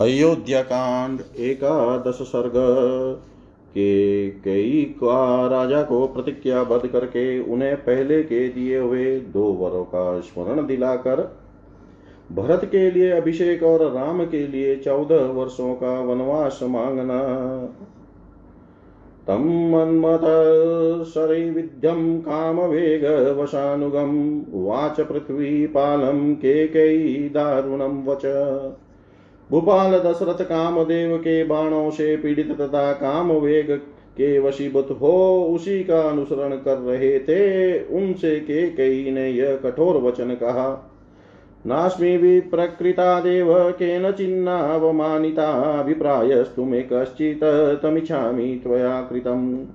अयोध्याकांड, एकादश सर्ग। के कई का राजा को प्रतिज्ञाबद्ध करके उन्हें पहले के दिए हुए दो वरों का स्मरण दिलाकर, भरत के लिए अभिषेक और राम के लिए चौदह वर्षों का वनवास मांगना। तं मन्मथ शरैविध्यं कामवेगवशानुगम् उवाच पृथ्वीपालं केकयी दारुणं वच। भूपाल दशरथ कामदेव के बाणों से पीड़ित तथा काम वेग के वशीभूत हो उसी का अनुसरण कर रहे थे। उनसे के कई ने यह कठोर वचन कहा। नास्मि विप्रकृता देव के न चिन्ना केन चिन्नावमानिताभिप्रायस्तु मे कश्चित् तमिच्छामि त्वया कृतम्।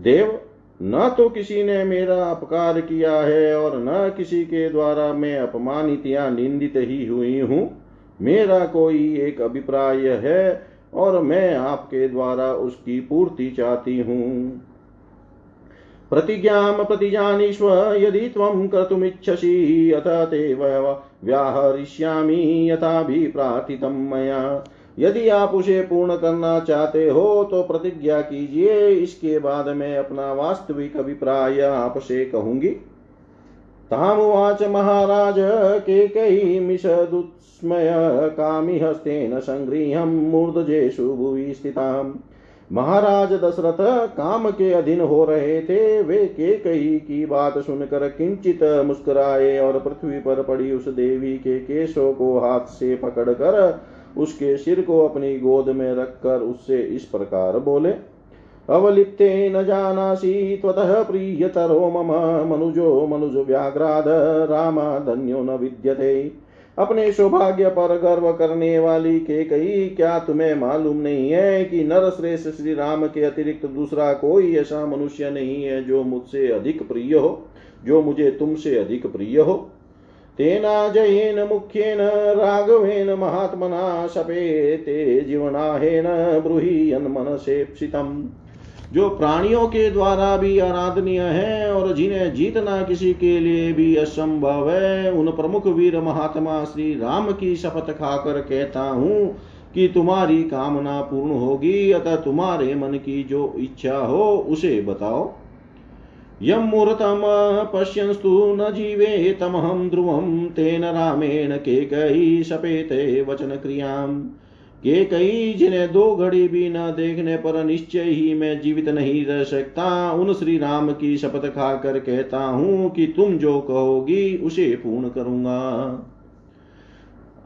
देव, न तो किसी ने मेरा अपकार किया है और न किसी के द्वारा मैं अपमानित या निंदित ही हुई हूँ। मेरा कोई एक अभिप्राय है और मैं आपके द्वारा उसकी पूर्ति चाहती हूँ। प्रतिज्ञां प्रतिजानीष्व यदि त्वं कर्तुमिच्छसि अथ ते व्याहरिष्यामि यथाभिप्रार्थितं मया। यदि आप उसे पूर्ण करना चाहते हो तो प्रतिज्ञा कीजिए, इसके बाद मैं अपना वास्तविक अभिप्राय आपसे कहूँगी। तामुवाच महाराज केकैमिषदुत्स्मय कामिहस्तेन सङ्गृह्यं मूर्धजेषु भुवि स्थिताम्। महाराज दशरथ काम के अधीन हो रहे थे, वे के कई की बात सुनकर किंचित मुस्कुराए और पृथ्वी पर पड़ी उस देवी के केशों को हाथ से पकड़कर उसके सिर को अपनी गोद में रखकर उससे इस प्रकार बोले अवलिप्ते न जानासि त्वतः प्रियतरो मम मनुजो मनुज व्याघ्राद रामाधन्यो न विद्यते। अपने सौभाग्य पर गर्व करने वाली के कही, क्या तुम्हें मालूम नहीं है कि नर श्रेष्ठ श्री राम के अतिरिक्त दूसरा कोई ऐसा मनुष्य नहीं है जो मुझसे अधिक प्रिय हो, जो मुझे तुमसे अधिक प्रिय हो? तेना जयेन, मुख्येन, राघवेन, महात्मना सपेते जीवनाहेन ब्रूहि मनसेप्सितम् जो प्राणियों के द्वारा भी आराधनीय है और जिन्हें जीतना किसी के लिए भी असंभव है, उन प्रमुख वीर महात्मा श्री राम की शपथ खाकर कहता हूँ कि तुम्हारी कामना पूर्ण होगी, अतः तुम्हारे मन की जो इच्छा हो उसे बताओ। यम मुहूर्तम पश्यंस्तु न जीवे तमहम ध्रुवम तेन रामेण के कही सपेते वचन क्रियाम के कई जिन्हें दो घड़ी भी न देखने पर निश्चय ही मैं जीवित नहीं रह सकता, उन श्री राम की शपथ खाकर कहता हूँ कि तुम जो कहोगी उसे पूर्ण करूँगा।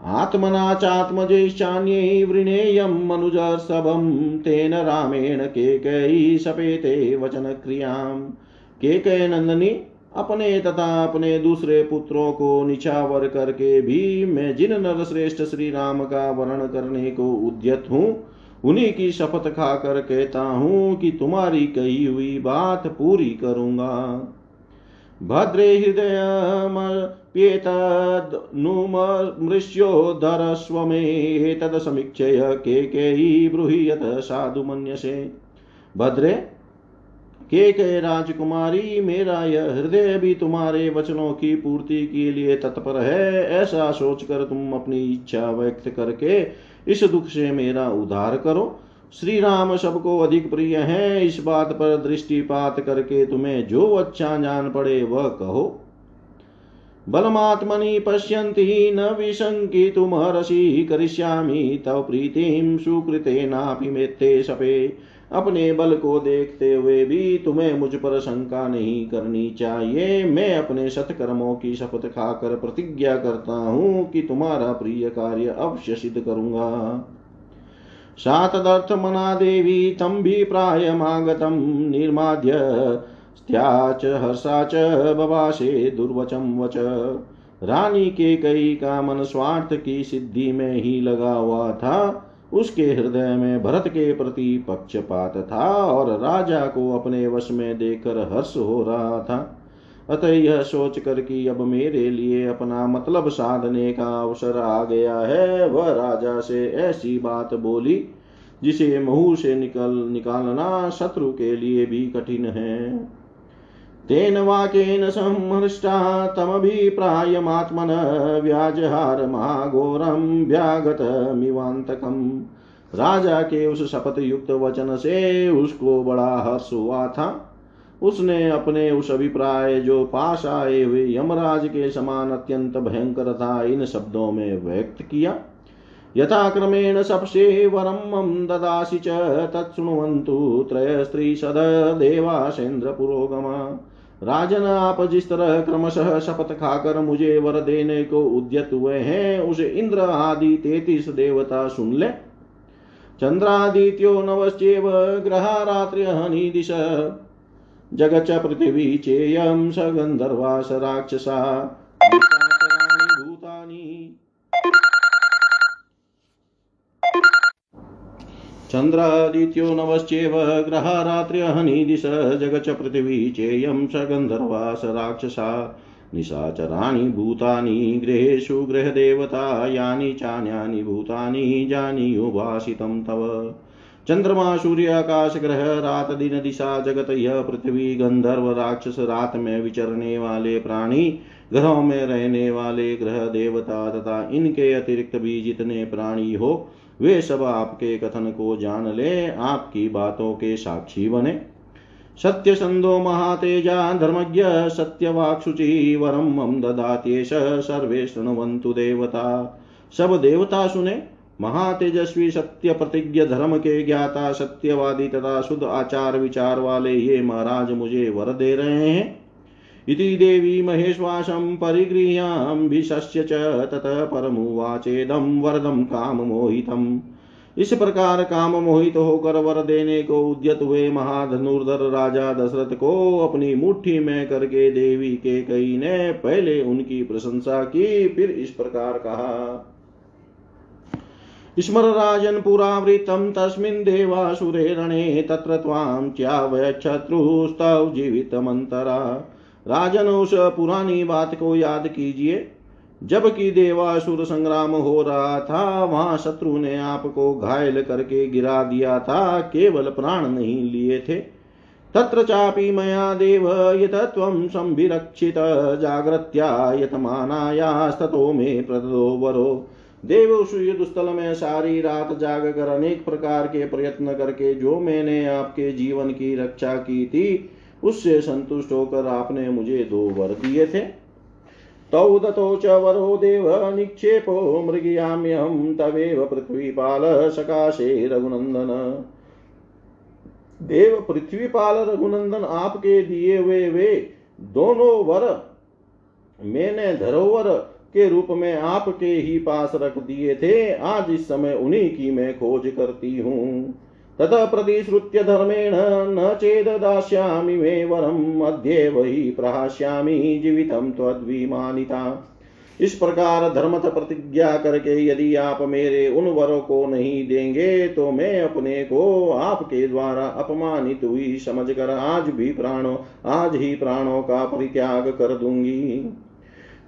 आत्मना चात्मजेश्चान्ये वृणेयं मनुजर्षभं तेन रामेण के कई सपेते वचन क्रियाम के कय नंदनी अपने तथा अपने दूसरे पुत्रों को निछावर करके भी मैं जिन नर श्रेष्ठ श्री राम का वर्ण करने को उद्यत हूँ, उन्हीं की शपथ खाकर कहता हूँ कि तुम्हारी कही हुई बात पूरी करूँगा। भद्रे हृदय मृष्योधरस्व में तद समीक्षय के के ब्रूहीयत साधु मन्यसे। भद्रे के कहे राजकुमारी, मेरा यह हृदय भी तुम्हारे वचनों की पूर्ति के लिए तत्पर है। ऐसा सोचकर तुम अपनी इच्छा व्यक्त करके इस दुख से मेरा उद्धार करो। श्री राम सबको अधिक प्रिय है। इस बात पर दृष्टिपात करके तुम्हें जो अच्छा जान पड़े वह कहो। बलमात्मनि पश्यन्ति, न विशङ्कितुमर्हसि करिष्यामि तव प्रीतिं सुकृतेनापि मेत्ते शपे। अपने बल को देखते हुए भी तुम्हें मुझ पर शंका नहीं करनी चाहिए। मैं अपने सत्कर्मों की शपथ खाकर प्रतिज्ञा करता हूँ कि तुम्हारा प्रिय कार्य अवश्य सिद्ध करूँगा। सातदर्थ मना देवी, तम भी प्रायमागतम निर्माद्य स्त्याच हर्षा च बबासे दुर्वचम वच। रानी के कई का मन स्वार्थ की सिद्धि में ही लगा हुआ था। उसके हृदय में भरत के प्रति पक्षपात था और राजा को अपने वश में देकर हर्ष हो रहा था। अतः यह सोच कर कि अब मेरे लिए अपना मतलब साधने का अवसर आ गया है, वह राजा से ऐसी बात बोली, जिसे मुँह से निकल निकालना शत्रु के लिए भी कठिन है। तेन वाक्येन संहृष्टा, तमभिप्रायमात्मन व्याजहार महाघोरम व्यागतमिवान्तकम्। राजा के उस शपथ युक्त वचन से उसको बड़ा हर्ष हुआ था। उसने अपने उस अभिप्राय जो पास आए हुए यमराज के समान अत्यंत भयंकर था, इन शब्दों में व्यक्त किया। यथाक्रमेण सप्से वरम ददासी च त्रयस्त्रीशद देवासेन्द्र पुरोगमा राजन, आप जिस तरह क्रमशः शपथ खाकर मुझे वर देने को उद्यत हुए हैं, उसे इंद्र आदि तेतीस देवता सुन ले। चंद्रादित्यो नवश्चेव ग्रहारात्र्यहनि दिश। जगच पृथिवी चेयम स गंधर्वास राक्षसा। चन्द्रादित्यो नवश्चेव ग्रहारात्र्यहनि दिश जगच्च पृथिवी चेयं स गन्धर्वा स राक्षसा। निशाचराणि भूतानि, गृहेषु गृहदेवता यानि चान्यानि भूतानि जानीयुभाषितं तव। चंद्रमा सूर्य आकाश ग्रह रात दिन दिशा जगत यह पृथ्वी गंधर्व राक्षस, रात में विचरने वाले प्राणी, ग्रहों में रहने वाले ग्रह देवता तथा इनके अतिरिक्त भी जितने प्राणी हो वे सब आपके कथन को जान ले, आपकी बातों के साक्षी बने। सत्य संदो महातेजा, धर्मज्ञ सत्यवाक्शुचि वरम मम ददात्येश सर्वे शृण्वन्तु देवता। सब देवता सुने, महातेजस्वी सत्य प्रतिज्ञ, धर्म के ज्ञाता, सत्यवादी तथा शुद्ध आचार विचार वाले ये महाराज मुझे वर दे रहे हैं। इति देवी महेश्वासं परिगृह्याम्भिशस्य च ततः परमुवाचेदं वरदं काममोहितम्। इस प्रकार काम मोहित होकर वर देने को उद्यत हुए महाधनुर्धर राजा दशरथ को अपनी मुट्ठी में करके देवी के कई ने पहले उनकी प्रशंसा की, फिर इस प्रकार कहा, स्मर राजन पुरावृतं तस्मिन् देवासुरे रणे, तत्र त्वां च्यावयच्छत्रुस्तव जीवितमन्तरा। राजन उस पुरानी बात को याद कीजिए। जबकि देवासुर संग्राम हो रहा था, वहाँ शत्रु ने आपको घायल करके गिरा दिया था, केवल प्राण नहीं लिए थे। तत्र चापि मया देव, यतत्वं संभिरक्षित, जाग्रत्या यतमानायास्ततो मे प्रदो वरो। देव उस युद्ध स्थल में सारी रात जाग कर अनेक प्रकार के प्रयत्न करके, जो मैंने आपके जीवन की रक्षा की थी उससे संतुष्ट होकर आपने मुझे दो वर दिए थे। तौ दतो च वरो देव निक्षेपो मृगयाम्यहं तवेव पृथ्वीपाल सकाशे रघुनंदन। देव पृथ्वीपाल रघुनंदन आपके दिए हुए वे दोनों वर मैंने धरोवर के रूप में आपके ही पास रख दिए थे। आज इस समय उन्हीं की मैं खोज करती हूँ। ततः प्रतिश्रुत्य धर्मेण न चेद दास्यामि मे वरम अद्येव हि प्रहास्यामि जीवितं त्वद्विमानिता। इस प्रकार धर्मत प्रतिज्ञा करके यदि आप मेरे उन वरों को नहीं देंगे तो मैं अपने को आपके द्वारा अपमानित हुई समझकर आज भी प्राणों, आज ही प्राणों का परित्याग कर दूँगी।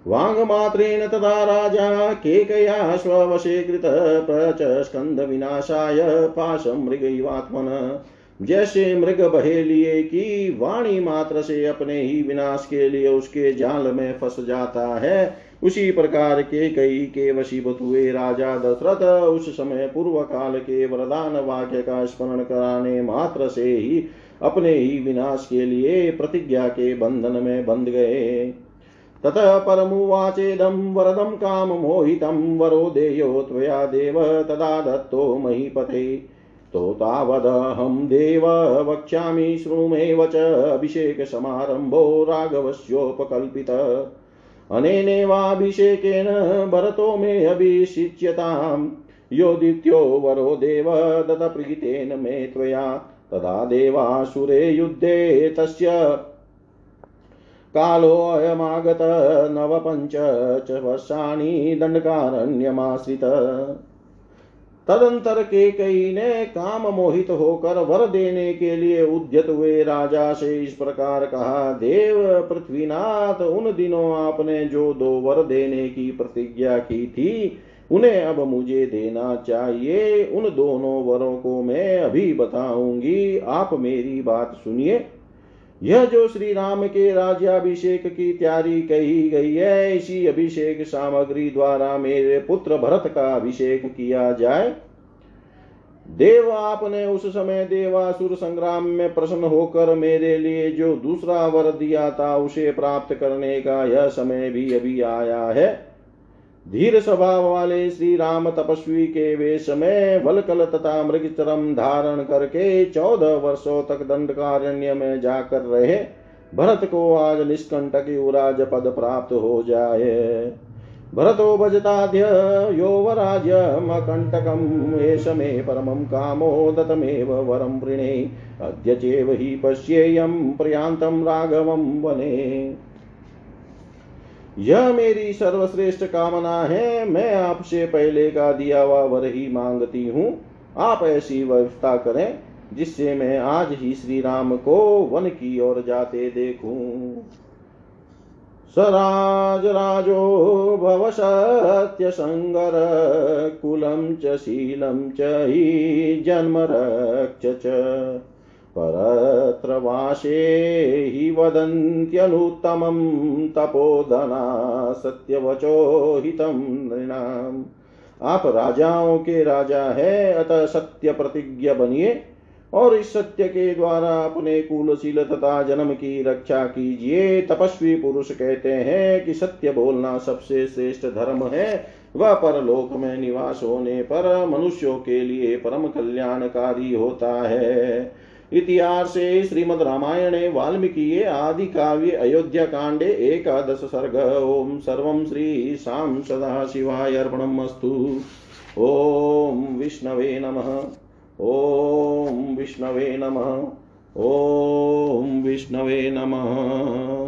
वाङ्मात्रेण तदा राजा केकया स्ववशे कृत प्रच स्कन्दविनाशाय पाशं मृगैवात्मन जैसे मृग बहेलिए की वाणी मात्र से अपने ही विनाश के लिए उसके जाल में फंस जाता है। उसी प्रकार के कई के वशीभूत हुए राजा दशरथ उस समय पूर्व काल के वरदान वाक्य का स्मरण कराने मात्र से ही अपने ही विनाश के लिए प्रतिज्ञा के बंधन में बंध गए। ततः परमुवाचेदं वरदं काममोहितं वरो देयो त्वया देव तदा दत्तो महीपते। तो तावदहं देव, वक्ष्यामि शृणु मे वच अभिषेकसमारम्भो राघवस्योपकल्पित। अनेनेवाभिषेकेन भरतो मे अभिषिच्यताम् योदित्यो वरो देव दतप्रीतेन मे त्वया। तदा देवासुरे युद्धे तस्य कालोऽयमागत नवपञ्च च वर्षाणि दण्डकारण्यमाश्रित। तदंतर के कई ने काम मोहित होकर वर देने के लिए उद्यत हुए राजा से इस प्रकार कहा, देव पृथ्वीनाथ, उन दिनों आपने जो दो वर देने की प्रतिज्ञा की थी, उन्हें अब मुझे देना चाहिए। उन दोनों वरों को मैं अभी बताऊँगी। आप मेरी बात सुनिए। यह जो श्री राम के राज्याभिषेक की तैयारी कही गई है, इसी अभिषेक सामग्री द्वारा मेरे पुत्र भरत का अभिषेक किया जाए। देव, आपने उस समय देवासुर संग्राम में प्रसन्न होकर मेरे लिए जो दूसरा वर दिया था, उसे प्राप्त करने का यह समय भी अभी आया है। धीर स्वभाव वाले श्री राम तपस्वी के वेश में वलकल तथा मृग चरम धारण करके चौदह वर्षों तक दंडकारण्य में जाकर रहे। भरत को आज निष्कंटक युवराज पद प्राप्त हो जाए। भरतो भजताद्य योवराज्यमकण्टकम् एष मे परमं कामो दतमेव वरं वृणे, अद्य चेव प्रयान्तं राघवं वने। यह मेरी सर्वश्रेष्ठ कामना है, मैं आपसे पहले का दिया हुआ वर ही मांगती हूँ। आप ऐसी व्यवस्था करें, जिससे मैं आज ही श्री राम को वन की ओर जाते देखूँ। सराज राजो भव सत्यसङ्गर कुलं च शीलं च, हि जन्मरक्ष च। परत्र वासे हि वदन्त्यनुत्तमं तपोधना सत्यवचो हितं नृणाम्। आप राजाओं के राजा है, अतः सत्य प्रतिज्ञ बनिए, और इस सत्य के द्वारा अपने कुलशील तथा जन्म की रक्षा कीजिए। तपस्वी पुरुष कहते हैं कि सत्य बोलना सबसे श्रेष्ठ धर्म है। वह परलोक में निवास होने पर मनुष्यों के लिए परम कल्याणकारी होता है। इतिहास श्रीमद रामायणे वाल्मीकि आदि काव्य अयोध्या कांडे एकादश सर्ग ओम सर्व श्री शाम सदा शिवाय अर्पणमस्तु ओम विष्णवे नमः। ॐ विष्णवे नमः। ॐ विष्णवे नमः।